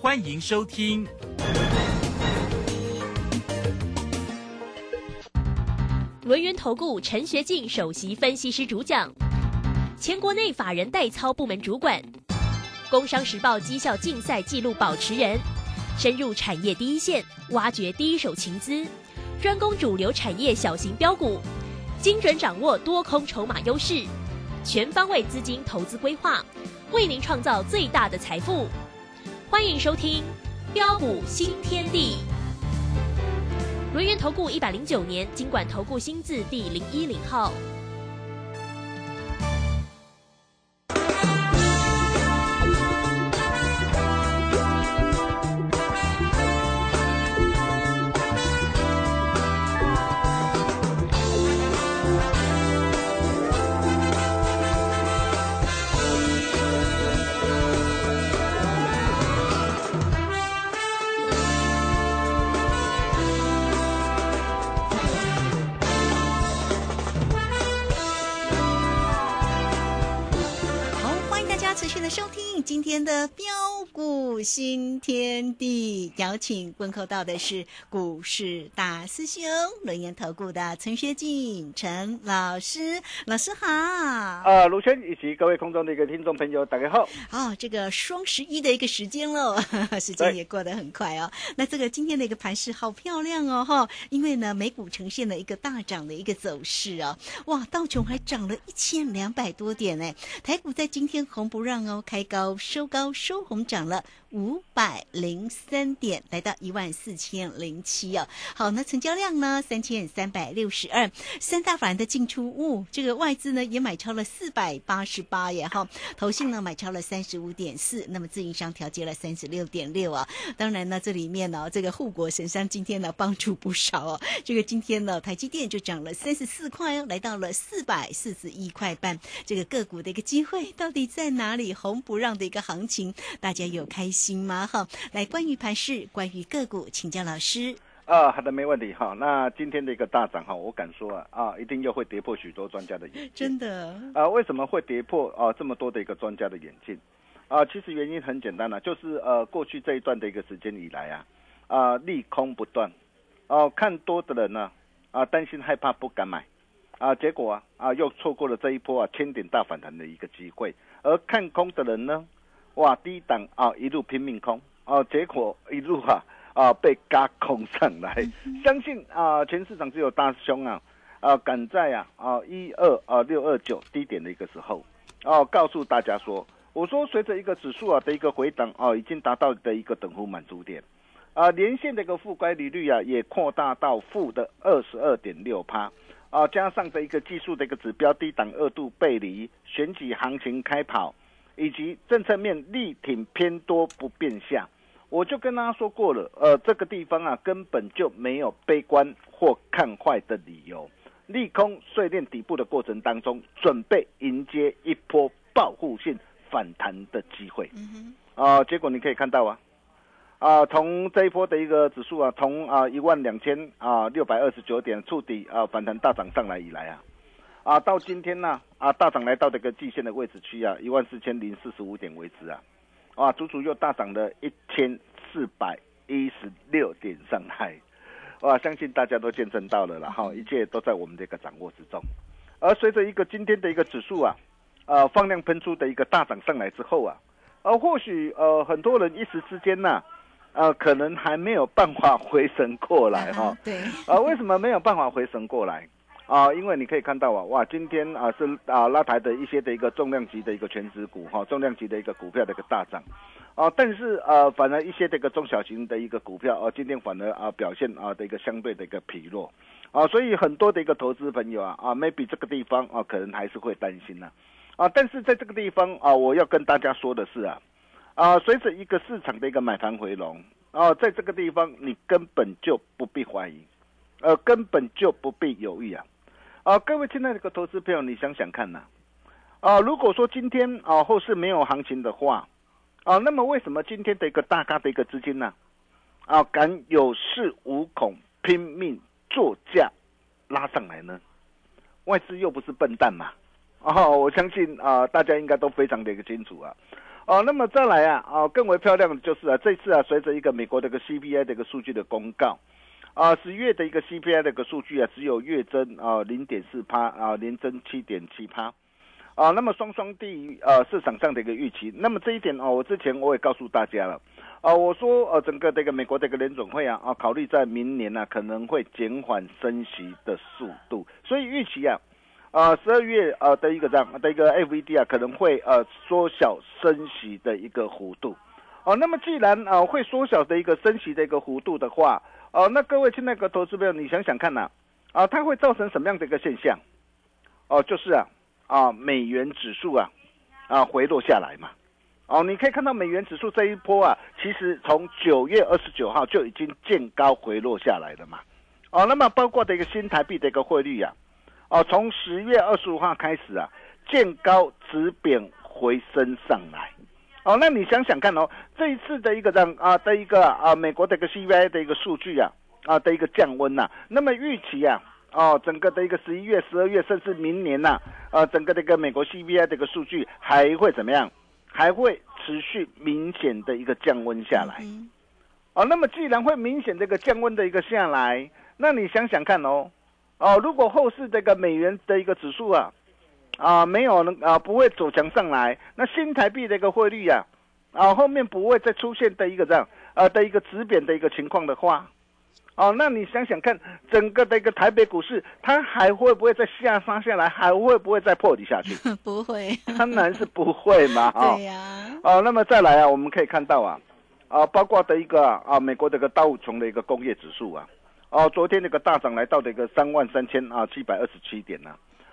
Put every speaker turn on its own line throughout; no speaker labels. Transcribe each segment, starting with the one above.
欢迎收听。
轮源投顾陈学进首席分析师主讲，前国内法人代操部门主管，工商时报绩效竞赛纪录保持人，深入产业第一线，挖掘第一手情资，专攻主流产业小型标股，精准掌握多空筹码优势，全方位资金投资规划，为您创造最大的财富。欢迎收听《标股新天地》。轮源投顾一百零九年经管投顾新字第零一零号。
股新天地，邀请问候到的是股市大师兄轮研投顾的陈学进陈老师，老师好。
啊，卢轩以及各位空中的一个听众朋友，大家好。
哦，这个双十一的一个时间喽，时间也过得很快哦。那这个今天的一个盘势好漂亮哦，哈，因为呢美股呈现了一个大涨的一个走势哦，哇，道琼还涨了一千两百多点呢，台股在今天红不让哦，开高收高收红，涨了五百零三点，来到一万四千零七哦。好，那成交量呢三千三百六十二，三大法人的进出物，这个外资呢也买超了四百八十八耶哈，投信呢买超了三十五点四，那么自营商调节了三十六点六啊。当然呢，这里面呢这个护国神山今天呢帮助不少哦。这个今天呢台积电就涨了三十四块哦，来到了四百四十一块半。这个个股的一个机会到底在哪里？红不让的一个行情，大家有开心吗？哈，来关于盘市，关于个股，请教老师。
啊，好的，没问题哈。那今天的一个大涨哈，我敢说啊，啊，一定又会跌破许多专家的眼镜。
真的
啊，为什么会跌破啊这么多的一个专家的眼镜？啊，其实原因很简单了、就是呃过去这一段的一个时间以来啊，啊利空不断，哦、看多的人呢啊担心害怕不敢买，啊结果啊啊又错过了这一波啊千点大反弹的一个机会，而看空的人呢，哇低档啊一路拼命空，哦、结果一路啊啊被嘎空上来，相信啊全市场只有大兄啊啊赶在啊啊一二啊六二九低点的一个时候，哦、告诉大家说。我说，随着一个指数啊的一个回档哦，已经达到的一个等幅满足点，啊，连线的一个负乖离率啊也扩大到负的二十二点六趴，啊，加上这一个技术的一个指标低档二度背离，选举行情开跑，以及政策面力挺偏多不变下，我就跟大家说过了，呃，这个地方啊根本就没有悲观或看坏的理由，利空碎裂底部的过程当中，准备迎接一波报复性。反弹的机会，啊，结果你可以看到啊，啊，从这一波的一个指数啊，从啊一万两千啊六百二十九点触底啊反弹大涨上来以来啊，啊到今天呢啊大涨来到这个季线的位置区啊一万四千零四十五点为止啊，啊足足又大涨了一千四百一十六点上来，哇，相信大家都见证到了了哈，一切都在我们的一个掌握之中，而随着一个今天的一个指数啊。呃，放量喷出的一个大涨上来之后啊，呃，或许呃很多人一时之间呐、呃，可能还没有办法回神过来哈、
啊 对，
啊，为什么没有办法回神过来？啊，因为你可以看到啊，哇，今天啊是啊拉抬的一些的一个重量级的一个全指股哈、重量级的一个股票的一个大涨，啊，但是呃反而一些这个中小型的一个股票啊，今天反而啊表现啊的一个相对的一个疲弱，啊，所以很多的一个投资朋友啊啊，maybe 这个地方啊可能还是会担心呢、啊，但是在这个地方啊，我要跟大家说的是啊，啊，随着一个市场的一个买盘回笼，啊，在这个地方你根本就不必怀疑，呃，根本就不必犹豫啊，啊，各位亲爱的个投资朋友，你想想看呐、啊，如果说今天啊后市没有行情的话，啊，那么为什么今天的一个大咖的一个资金呢、啊，敢有恃无恐拼命作价拉上来呢？外资又不是笨蛋嘛。哦，我相信啊、大家应该都非常的一个清楚啊。哦，那么再来啊，哦，更为漂亮的就是啊，这次啊，随着一个美国的一个 CPI 的一个数据的公告，啊，十月的一个 CPI 的一个数据啊，只有月增啊零点四趴啊，年增七点七趴。啊，那么双双低于呃市场上的一个预期。那么这一点哦，我之前我也告诉大家了，啊，我说呃整个这个美国这个联总会啊啊考虑在明年呢可能会减缓升息的速度，所以预期啊，啊十二月呃的一个这样的一个 FED 啊可能会呃缩小升息的一个幅度。哦，那么既然啊会缩小的一个升息的一个幅度的话，哦，那各位亲爱的投资朋友，你想想看呐，啊它会造成什么样的一个现象？哦，就是啊。啊，美元指数啊，啊回落下来嘛，哦，你可以看到美元指数这一波啊，其实从九月二十九号就已经见高回落下来了嘛，哦，那么包括的一个新台币的一个汇率啊，哦，从十月二十五号开始啊，见高止贬回升上来，哦，那你想想看哦，这一次的一个让啊的一个啊美国的一个 CPI 的一个数据啊啊的一个降温呐，那么预期啊。哦，整个的一个十一月、十二月，甚至明年呐，呃，整个的一个美国 CPI 的一个数据还会怎么样？还会持续明显的一个降温下来。哦，那么既然会明显这个降温的一个下来，那你想想看哦，哦，如果后市这个美元的一个指数啊，啊没有能啊不会走强上来，那新台币的一个汇率啊，啊后面不会再出现的一个这样呃的一个止贬的一个情况的话。哦，那你想想看，整个的一个台北股市，它还会不会再下杀下来？还会不会再破底下去？
不会，
当然是不会嘛。
对呀。
哦，那么再来啊，我们可以看到啊，啊，包括的一个啊，美国这个道琼的一个工业指数啊，哦，昨天那个大涨来到的一个三万三千啊七百二十七点呢，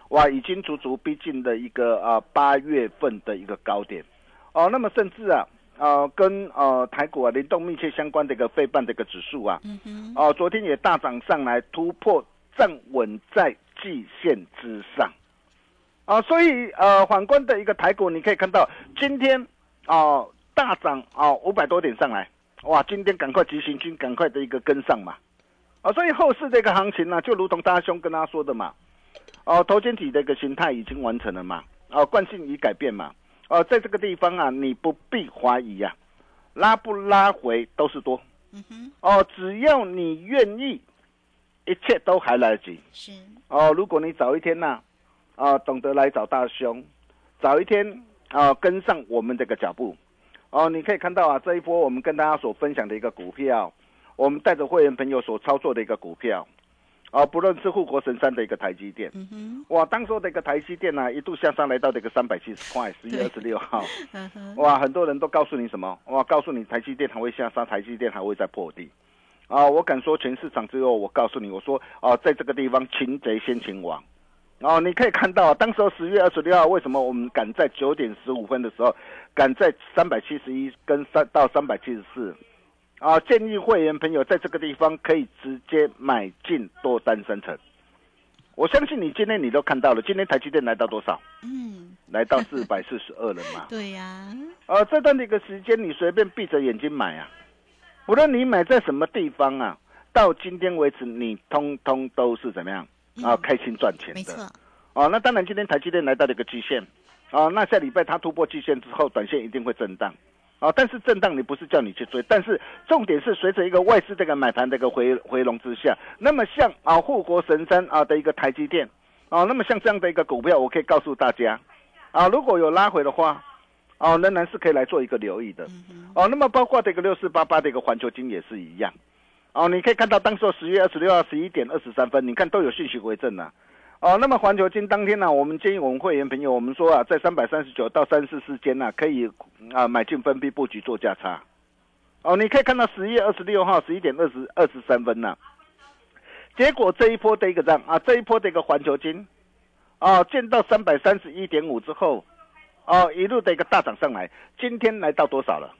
哇，已经足足逼近的一个啊八月份的一个高点。哦，那么甚至啊。呃，跟呃台股啊联动密切相关的一个费半的一个指数啊，哦，昨天也大涨上来，突破站稳在季线之上，啊，所以呃，反观的一个台股，你可以看到今天啊大涨啊五百多点上来，哇，今天赶快急行军，赶快的一个跟上嘛，啊，所以后市这个行情呢，就如同大兄跟他说的嘛，哦，头肩底的一个形态已经完成了嘛，哦，惯性已改变嘛。哦，在这个地方啊，你不必怀疑呀，拉不拉回都是多。嗯哼。哦，只要你愿意，一切都还来得及。是。哦，如果你早一天呢，啊，懂得来找大兄，早一天啊，跟上我们这个脚步，哦，你可以看到啊，这一波我们跟大家所分享的一个股票，我们带着会员朋友所操作的一个股票。啊，不论是护国神山的一个台积电，哇，当时的一个台积电呢，一度向上来到这个三百七十块，十月二十六号，哇，很多人都告诉你什么？哇，告诉你台积电还会下杀，台积电还会再破底。啊，我敢说全市场只有我告诉你，我说啊，在这个地方擒贼先擒王。哦，你可以看到，当时候十月二十六号，为什么我们敢在九点十五分的时候，敢在三百七十一跟三到三百七十四？啊，建议会员朋友在这个地方可以直接买进多单生成。我相信你今天你都看到了，今天台积电来到多少？嗯，来到四百四十二了嘛。
对呀。
呃，这段的一个时间，你随便闭着眼睛买啊，无论你买在什么地方啊，到今天为止，你通通都是怎么样啊？开心赚钱的。没错。哦，那当然，今天台积电来到了一个极限，啊，那下礼拜它突破极限之后，短线一定会震荡。啊，但是震荡你不是叫你去追，但是重点是随着一个外资这个买盘的一个回回笼之下，那么像啊护国神山啊的一个台积电，啊，那么像这样的一个股票，我可以告诉大家，啊，如果有拉回的话，哦，仍然是可以来做一个留意的，哦，那么包括这个六四八八的一个环球金也是一样，哦，你可以看到当时十月二十六号十一点二十三分，你看都有信息回正啊。哦，那么环球金当天呢，我们建议我们会员朋友，我们说啊，在三百三十九到三四四间呢，可以啊买进分批布局做价差。哦，你可以看到十一月二十六号十一点二十二十三分呢，结果这一波的一个涨啊，这一波的一个环球金，啊见到三百三十一点五之后，哦一路的一个大涨上来，今天来到多少了？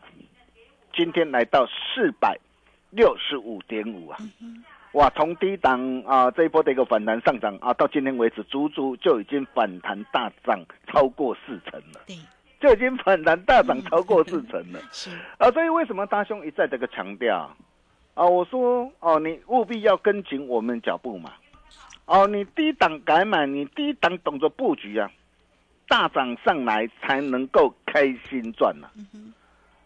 今天来到四百六十五点五啊。哇，从低档啊这一波的一个反弹上涨啊，到今天为止，足足就已经反弹大涨超过四成了。对，就已经反弹大涨超过四成了。是啊，所以为什么大兄一再这个强调啊？我说哦，你务必要跟紧我们脚步嘛。哦，你低档改买，你低档懂得布局啊。大涨上来才能够开心赚呢。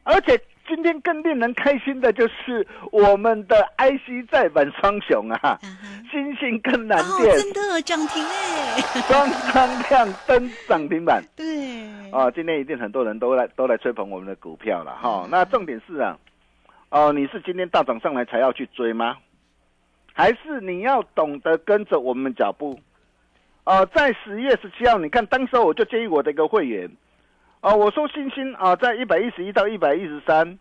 而且今天更令人开心的就是我们的 IC 再版双雄啊，新兴跟蓝电
真的涨停哎，
双双亮灯涨停板。
对，
啊，今天一定很多人都来都来吹捧我们的股票了哈。那重点是啊，哦，你是今天大涨上来才要去追吗？还是你要懂得跟着我们脚步？哦，在十月十七号，你看当时我就建议我的一个会员，啊，我说星星啊，在一百一十一到一百一十三，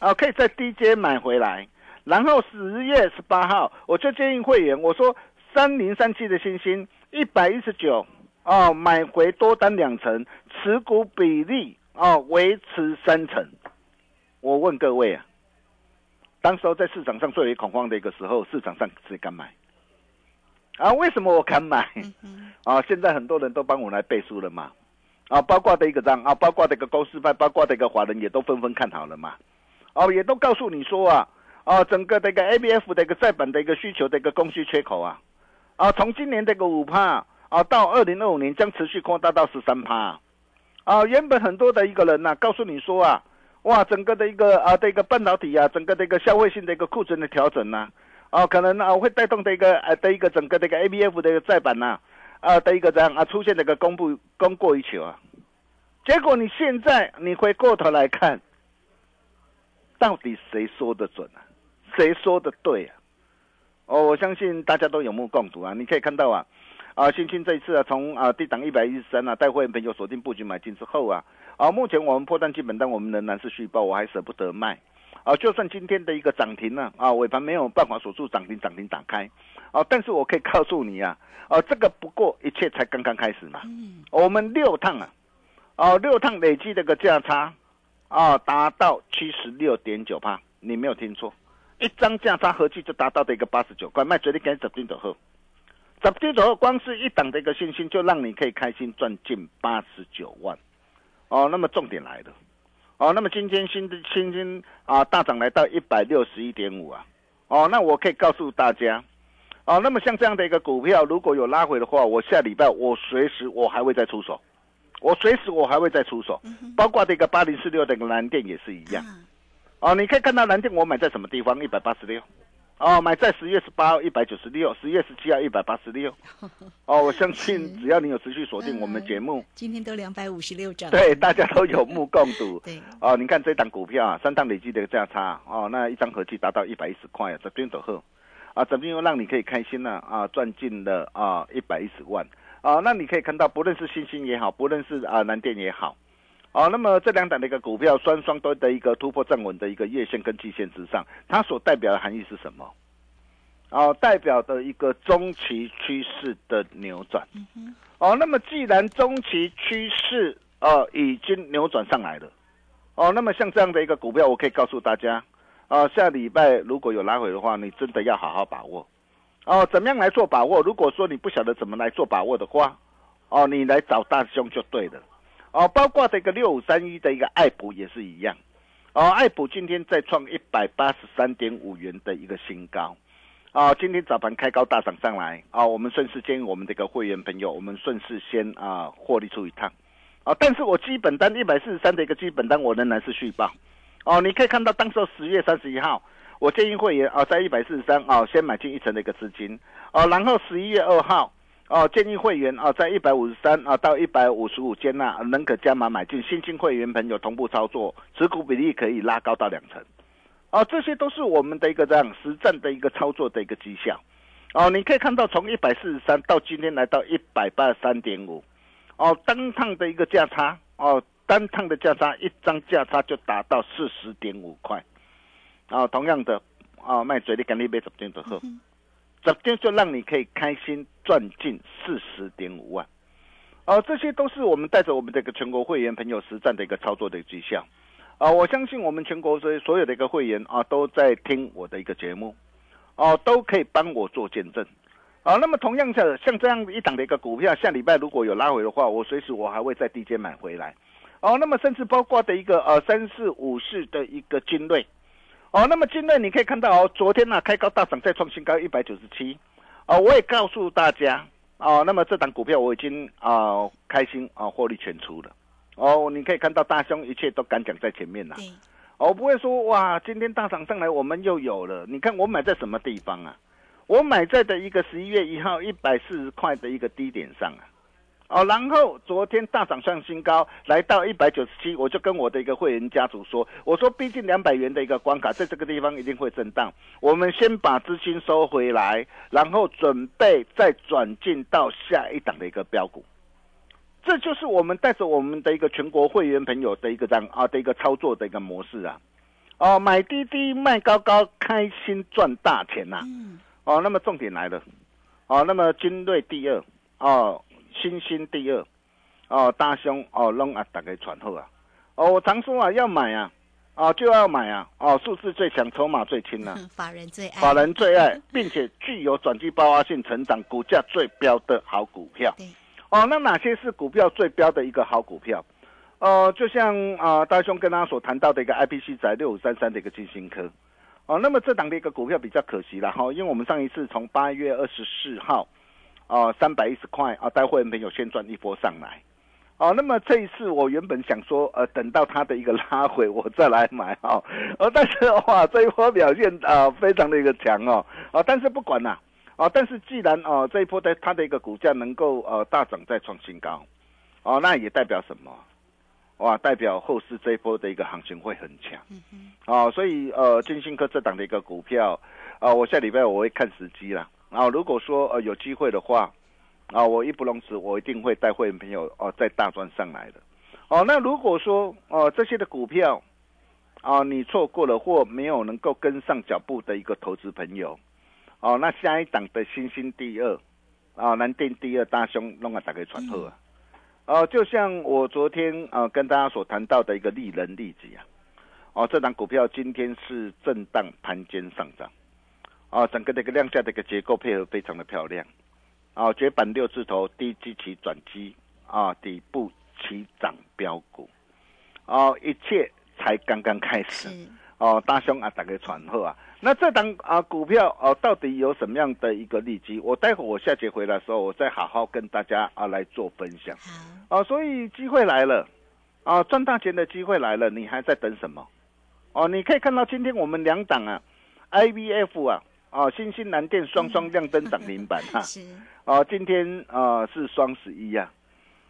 啊，可以在低阶买回来。然后十月十八号，我就建议会员，我说三零三七的星星一百一十九，哦，买回多单两成，持股比例哦维持三成。我问各位啊，当时候在市场上最为恐慌的一个时候，市场上谁敢买？啊，为什么我敢买？啊，现在很多人都帮我来背书了嘛，啊，包括的一个章啊，包括的一个公司派，包括的一个华人也都纷纷看好了嘛，哦，也都告诉你说啊，啊，整个的一个 A B F 的一个再版的一个需求的一个供需缺口啊，啊，从今年这个五帕啊，到二零二五年将持续扩大到十三帕，啊，原本很多的一个人呐，告诉你说啊，哇，整个的一个啊，这个半导体啊，整个的一个消费性的一个库存的调整呐。哦，可能啊会带动的一个呃的一个整个的一个 A B F 的一个再版呐，啊的一个这样啊出现这个公布供过于求啊，结果你现在你回过头来看，到底谁说的准啊？谁说的对啊？哦，我相信大家都有目共睹啊！你可以看到啊，啊，星星这一次啊，从啊低档一百一十三啊，带会员朋友锁定布局买进之后啊，啊，目前我们破单基本单我们仍然是续报，我还舍不得卖。啊，就算今天的一个涨停呢，啊，尾盘没有办法锁住涨停，涨停打开，啊，但是我可以告诉你啊，啊，这个不过一切才刚刚开始嘛。嗯。我们六趟啊，哦，六趟累计这个价差，啊，达到七十六点九八，你没有听错，一张价差合计就达到的一个八十九块，卖绝对给十点左后，十点左后，光是一档的一个信心，就让你可以开心赚近八十九万。哦，那么重点来了。哦，那么今天新的新金啊大涨来到一百六十一点五啊，哦，那我可以告诉大家，哦，那么像这样的一个股票，如果有拉回的话，我下礼拜我随时我还会再出手，我随时我还会再出手，包括这个八零四六的蓝电也是一样，哦，你可以看到蓝电我买在什么地方，一百八十六。哦，买在十月十八号一百九十六，十月十七号一百八十六。哦，我相信只要你有持续锁定我们的节目，
今天都两百五十六张。
对，大家都有目共睹。
对。
哦，你看这档股票啊，三档累计的价差哦，那一张合计达到一百一十块啊，这边走后啊，这边又让你可以开心了啊，赚进了啊一百一十万啊，那你可以看到，不论是星星也好，不论是啊南电也好。哦，那么这两档的一个股票双双都的一个突破站稳的一个月线跟季线之上，它所代表的含义是什么？哦，代表的一个中期趋势的扭转。哦，那么既然中期趋势呃已经扭转上来了，哦，那么像这样的一个股票，我可以告诉大家，啊，下礼拜如果有拉回的话，你真的要好好把握。哦，怎么样来做把握？如果说你不晓得怎么来做把握的话，哦，你来找大兄就对了。哦，包括这个六五三一的一个爱普也是一样，哦，爱普今天再创一百八十三点五元的一个新高，啊，今天早盘开高大涨上来，啊，我们顺势建议我们这个会员朋友，我们顺势先啊获利出一趟，啊，但是我基本单一百四十三的一个基本单我仍然是续报，哦，你可以看到当时十月三十一号，我建议会员啊在一百四十三啊先买进一层的一个资金，哦，然后十一月二号。哦，建议会员啊，在一百五十三啊到一百五十五间呐，仍可加码买进。新进会员朋友同步操作，持股比例可以拉高到两成。哦，这些都是我们的一个这样实战的一个操作的一个绩效。哦，你可以看到从一百四十三到今天来到一百八十三点五。哦，单趟的一个价差，哦，单趟的价差，一张价差就达到四十点五块。哦，同样的，哦，卖嘴你赶紧买十点的货。这天就让你可以开心赚进四十点五万，啊，这些都是我们带着我们这个全国会员朋友实战的一个操作的绩效，啊，我相信我们全国所所有的一个会员啊都在听我的一个节目，哦，都可以帮我做见证，啊，那么同样的像这样一档的一个股票，下礼拜如果有拉回的话，我随时我还会在低阶买回来，哦，那么甚至包括的一个呃三四五四的一个精锐。哦，那么今日你可以看到哦，昨天呢开高大涨，再创新高一百九十七，哦，我也告诉大家，哦，那么这档股票我已经啊开心啊获利全出了。哦，你可以看到大兄一切都敢讲在前面呐。
对，
我不会说哇，今天大涨上来我们又有了。你看我买在什么地方啊？我买在的一个十一月一号一百四十块的一个低点上啊。哦，然后昨天大涨创新高，来到一百九十七，我就跟我的一个会员家族说，我说毕竟两百元的一个关卡，在这个地方一定会震荡，我们先把资金收回来，然后准备再转进到下一档的一个标股。这就是我们带着我们的一个全国会员朋友的一个这样啊的一个操作的一个模式啊，哦，买低低卖高高，开心赚大钱呐、
嗯，
哦，那么重点来了，哦，那么金瑞第二，哦，新兴第二，哦，大兄哦，拢啊大概传后啊，哦，我常说啊，要买啊，哦就要买啊，哦，数字最强，筹码最轻啊，
法人最爱，
法人最爱，并且具有转机爆发性成长、股价最标的好股票。
对。
哦，那哪些是股票最标的一个好股票？呃，就像啊、大兄跟他所谈到的一个 IPC 在六五三三的一个金星科。哦，那么这档的一个股票比较可惜了哈，因为我们上一次从八月二十四号，哦三百一十块啊，带会员朋友先赚一波上来。哦，那么这一次我原本想说，呃，等到它的一个拉回，我再来买哦。呃，但是哇，这一波表现啊、非常的一个强哦。啊，但是不管啦，啊，但是既然哦、这一波的它的一个股价能够呃大涨再创新高，哦，那也代表什么？哇，代表后市这一波的一个行情会很强。
嗯哼，
哦，所以呃，金星科这档的一个股票，啊、我下礼拜我会看时机啦。啊、如果说呃有机会的话，啊、我义不容辞，我一定会带会员朋友哦、再大赚上来的。哦，那如果说哦、这些的股票，啊、你错过了或没有能够跟上脚步的一个投资朋友，哦，那下一档的新兴第二，啊、南电第二大兄弄个打给传后啊。哦，就像我昨天呃跟大家所谈到的一个利人利己啊，哦，这档股票今天是震荡盘间上涨，哦，整个的一个量价的一个结构配合非常的漂亮，啊，绝版六字头低基期转机啊，底部起涨标股，哦，一切才刚刚开始。
是，
哦，大兄啊，打个传后啊，那这档啊股票哦，到底有什么样的一个利基？我待会我下节回来的时候，我再好好跟大家啊来做分享。
好，
哦，所以机会来了，啊，赚大钱的机会来了，你还在等什么？哦，你可以看到今天我们两档啊，IVF 啊，啊，新兴南电双双亮灯涨停板哈、
是，
哦，今天啊是双十一呀、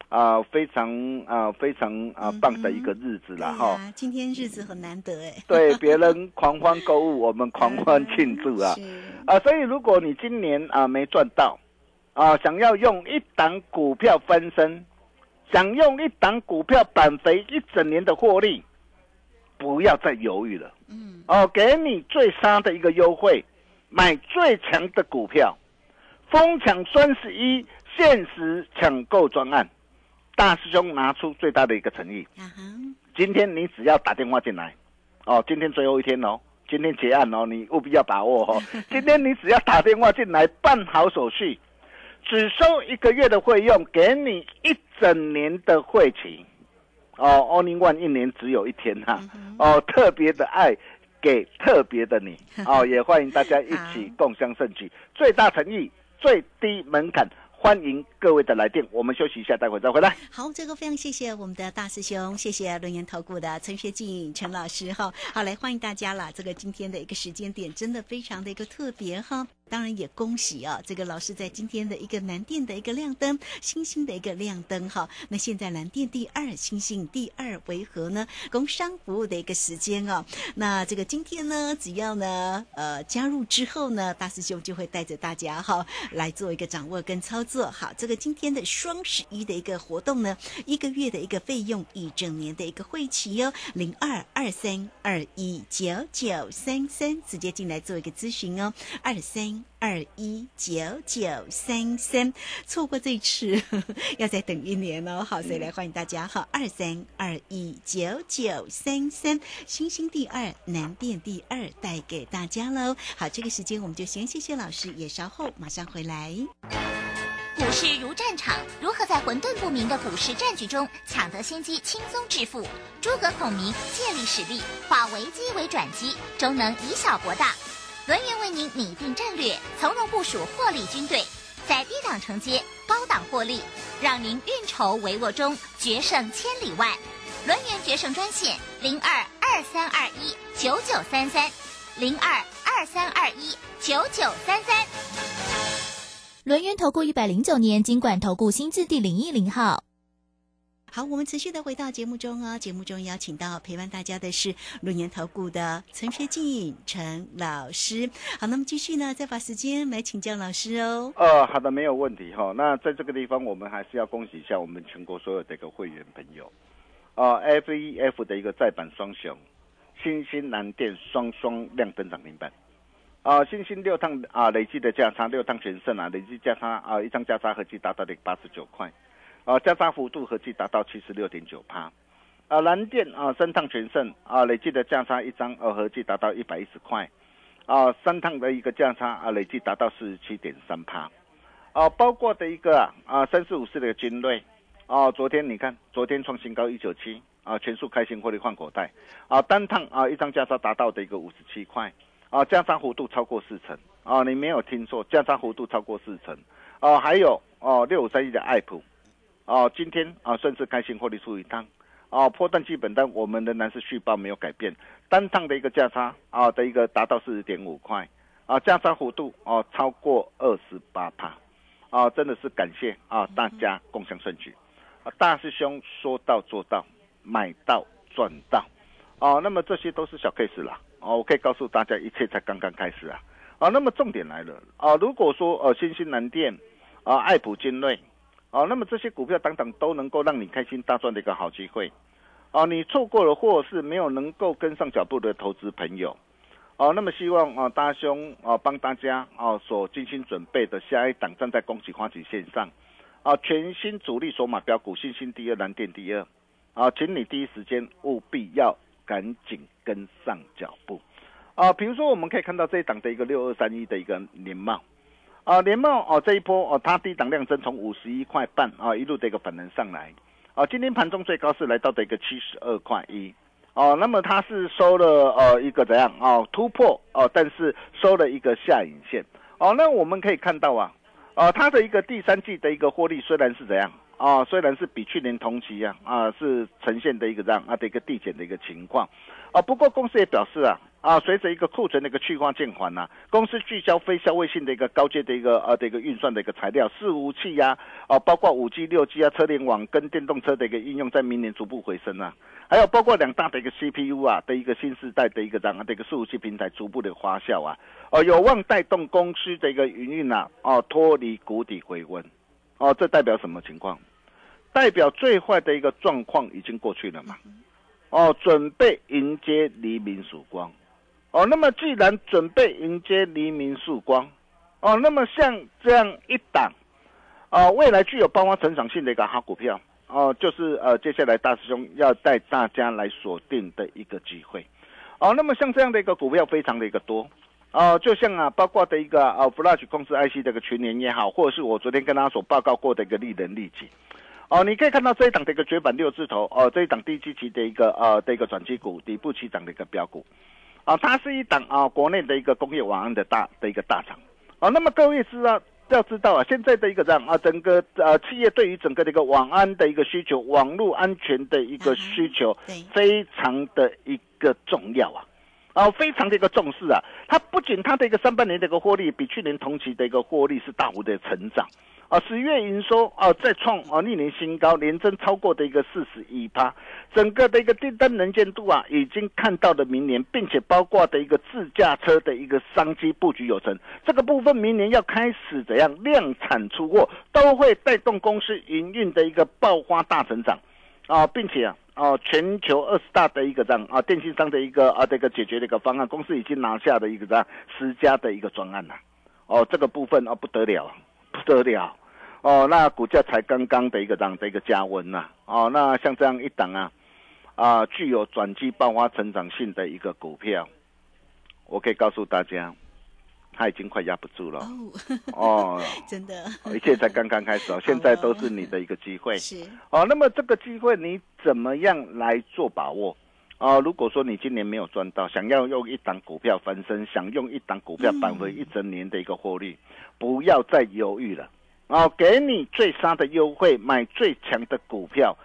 啊，非常啊非常啊
嗯
棒的一个日子
对
啦哈。
今天日子很难得哎，
对，别人狂欢购物，我们狂欢庆祝啊！
是，
啊，所以如果你今年啊没赚到，啊，想要用一档股票翻身，想用一档股票板肥一整年的获利，不要再犹豫了
嗯，
哦！给你最杀的一个优惠，买最强的股票，疯抢双十一限时抢购专案，大师兄拿出最大的一个诚意，今天你只要打电话进来，哦，今天最后一天哦，今天结案哦，你务必要把握哦。今天你只要打电话进来办好手续，只收一个月的费用，给你一整年的会期。哦 in One 一年只有一天哈、
嗯
哦，特别的爱给特别的你 哦，也欢迎大家一起共襄盛举，最大诚意，最低门槛，欢迎各位的来电。我们休息一下，待会再回来。
好，这个非常谢谢我们的大师兄，谢谢轮研投顾的陈学进陈老师哈。好，来欢迎大家啦！这个今天的一个时间点真的非常的一个特别哈。当然也恭喜啊，这个老师在今天的一个南电的一个亮灯，星星的一个亮灯哈。那现在南电第二，星星第二回合呢？工商服务的一个时间哦。那这个今天呢，只要呢呃加入之后呢，大师兄就会带着大家哈来做一个掌握跟操作。好，这个今天的双十一的一个活动呢，一个月的一个费用，一整年的一个会期哦，零二二三二一九九三三，直接进来做一个咨询哦，二三。二一九九三三，错过这次 要再等一年哦。好，所以来欢迎大家哈，二三二一九九三三，星星第二，南电第二，带给大家喽。好，这个时间我们就先谢谢老师，也稍后马上回来。
股市如战场，如何在混沌不明的股市战局中抢得先机，轻松致富？诸葛孔明借力使力，化危机为转机，终能以小博大。轮源为您拟定战略，从容部署获利军队。在低档承接，高档获利，让您运筹帷幄中决胜千里外。轮源决胜专线零二二三二一九九三三零二二三二一九九三三。
轮源投顾一百零九年金管投顾新字第零一零号。
好，我们持续的回到节目中哦。节目中邀请到陪伴大家的是轮研投顾的陈学进陈老师。好，那么继续呢，再把时间来请教老师哦。
呃，好的，没有问题哈。那在这个地方，我们还是要恭喜一下我们全国所有的一个会员朋友。啊，F E F 的一个再版双雄，新兴蓝电双双亮灯涨停板。啊，新兴六趟啊，累计的价差六趟全胜啊，累计价差啊，一张价差合计达到了八十九块。啊，加差幅度合计达到七十六点九趴，啊，蓝电啊，三趟全胜啊，累计的价差一张，呃，合计达到一百一十块，啊，三趟的一个价差啊，累计达到四十七点三趴，啊，包括的一个啊，三四五四的精锐，啊，昨天你看，昨天创新高一九七，啊，全数开心获利换口袋，啊，单趟啊，一张价差达到的一个五十七块，啊，价差幅度超过四成，啊，你没有听错，价差幅度超过四成，啊，还有哦，六五三一的爱普。哦，今天啊，顺势开心获利出一趟，哦，破断基本单，我们仍然是续报没有改变，单趟的一个价差啊的一个达到四十点五块，啊，价差幅度哦超过二十八帕，啊，真的是感谢啊大家共享顺举，啊，大师兄说到做到，买到赚到，啊，那么这些都是小 case 啦，哦，我可以告诉大家，一切才刚刚开始啊，啊，那么重点来了，啊，如果说呃新兴南电，啊，爱普金瑞。哦，那么这些股票等等都能够让你开心大赚的一个好机会，哦，你错过了或是没有能够跟上脚步的投资朋友，哦，那么希望啊大兄啊帮大家啊所精心准备的下一档站在恭喜花旗线上，啊全新主力索马标股，信心第二蓝电第二，啊，请你第一时间务必要赶紧跟上脚步，啊，比如说我们可以看到这一档的一个六二三一的一个年貌。啊，联茂哦，这一波哦，它低档量增从五十一块半啊，一路的一个反弹上来，啊，今天盘中最高是来到的一个七十二块一，哦，那么它是收了呃一个怎样？啊突破。哦，但是收了一个下影线，哦，那我们可以看到啊，呃，它的一个第三季的一个获利虽然是怎样？啊，虽然是比去年同期啊啊是呈现的一个这样啊的一个递减的一个情况，啊，不过公司也表示啊。啊，随着一个库存的一个去化渐缓呐，公司聚焦非消费性的一个高阶的一个呃的一个运算的一个材料，伺服器呀，啊，包括五 G、六 G 啊，车联网跟电动车的一个应用，在明年逐步回升啊，还有包括两大的一个 CPU 啊的一个新时代的一个这样的一个伺服器平台逐步的发酵啊，哦，有望带动公司的一个营运呐，哦，脱离谷底回温，哦，这代表什么情况？代表最坏的一个状况已经过去了嘛？哦，准备迎接黎明曙光。哦，那么既然准备迎接黎明曙光，哦，那么像这样一档，啊，未来具有爆发成长性的一个好股票，哦，就是呃，接下来大师兄要带大家来锁定的一个机会，哦，那么像这样的一个股票非常的一个多，哦，就像啊，包括的一个呃，Flash 控制 IC 这个群联也好，或者是我昨天跟大家所报告过的一个利人利己，哦，你可以看到这一档的一个绝版六字头，哦，这一档低基期的一个呃的一个转机股，底部起涨的一个标股。啊，它是一档啊，国内的一个工业网安的大的一个大厂啊。那么各位知道要知道啊，现在的一个这样啊，整个呃企业对于整个的一个网安的一个需求，网络安全的一个需求，非常的一个重要啊，啊，非常的一个重视啊。它不仅它的一个上半年的一个获利比去年同期的一个获利是大幅的成长。啊，十月营收啊再创啊历年新高，年增超过的一个四十一趴，整个的一个订单能见度啊，已经看到了明年，并且包括的一个自驾车的一个商机布局有成，这个部分明年要开始怎样量产出货，都会带动公司营运的一个爆发大成长，啊，并且啊，哦全球二十大的一个这样啊电信商的一个啊这个解决的一个方案，公司已经拿下的一个这样十家的一个专案呐，哦，这个部分啊不得了，不得了。哦，那股价才刚刚的一个涨的一个加温呐，哦，那像这样一档啊，啊，具有转机爆发成长性的一个股票，我可以告诉大家，它已经快压不住了。
哦，真的，
一切才刚刚开始哦，现在都是你的一个机会。
是。
哦，那么这个机会你怎么样来做把握？哦，如果说你今年没有赚到，想要用一档股票翻身，想用一档股票扳回一整年的一个获利，不要再犹豫了。哦，给你最杀的优惠，买最强的股票，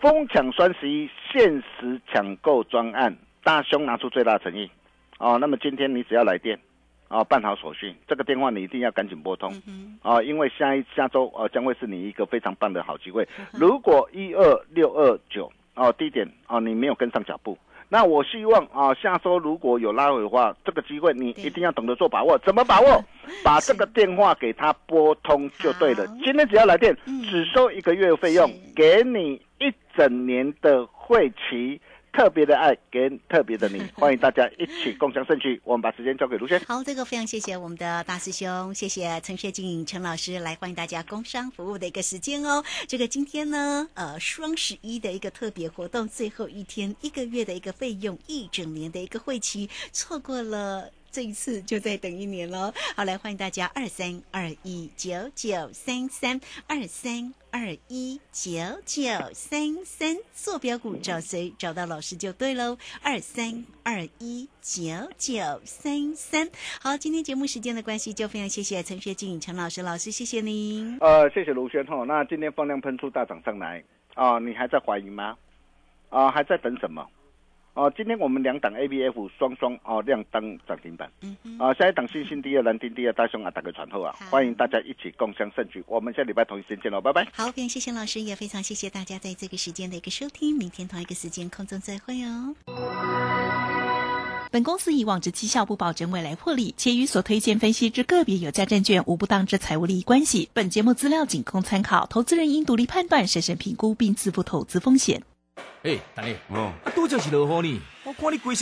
疯抢双十一限时抢购专案，大兄拿出最大诚意。哦，那么今天你只要来电，哦，办好手续，这个电话你一定要赶紧拨通。啊，因为下一下周啊将会是你一个非常棒的好机会。如果一二六二九啊低点啊你没有跟上脚步。那我希望啊，下周如果有拉回的话，这个机会你一定要懂得做把握。怎么把握？把这个电话给他拨通就对了。今天只要来电，只收一个月费用，给你一整年的会期。特别的爱给特别的你，欢迎大家一起共享盛举。我们把时间交给卢轩。
好，这个非常谢谢我们的大师兄，谢谢陈学静陈老师来欢迎大家工商服务的一个时间哦。这个今天呢，呃，双十一的一个特别活动，最后一天，一个月的一个费用，一整年的一个会期，错过了。这一次就再等一年喽。好，来欢迎大家二三二一九九三三二三二一九九三三坐标股找谁？找到老师就对喽。二三二一九九三三。好，今天节目时间的关系，就非常谢谢陈学静陈老师老师，谢谢您。
呃，谢谢卢轩哈。那今天放量喷出大涨上来啊，你还在怀疑吗？啊，还在等什么？哦，今天我们两档 A B F 双双哦亮灯涨停板，嗯啊，下一档星星第二蓝丁第二大兄啊，打个传后啊，欢迎大家一起共享盛举，我们下礼拜同一时间见喽，拜拜。
好，非常谢谢老师，也非常谢谢大家在这个时间的一个收听，明天同一个时间空中再会哦。
本公司以往之绩效不保证未来获利，且与所推荐分析之个别有价证券无不当之财务利益关系。本节目资料仅供参考，投资人应独立判断、审慎评估并自负投资风险。
哎，大爷，哦，啊，拄就是落雨呢，我看你规身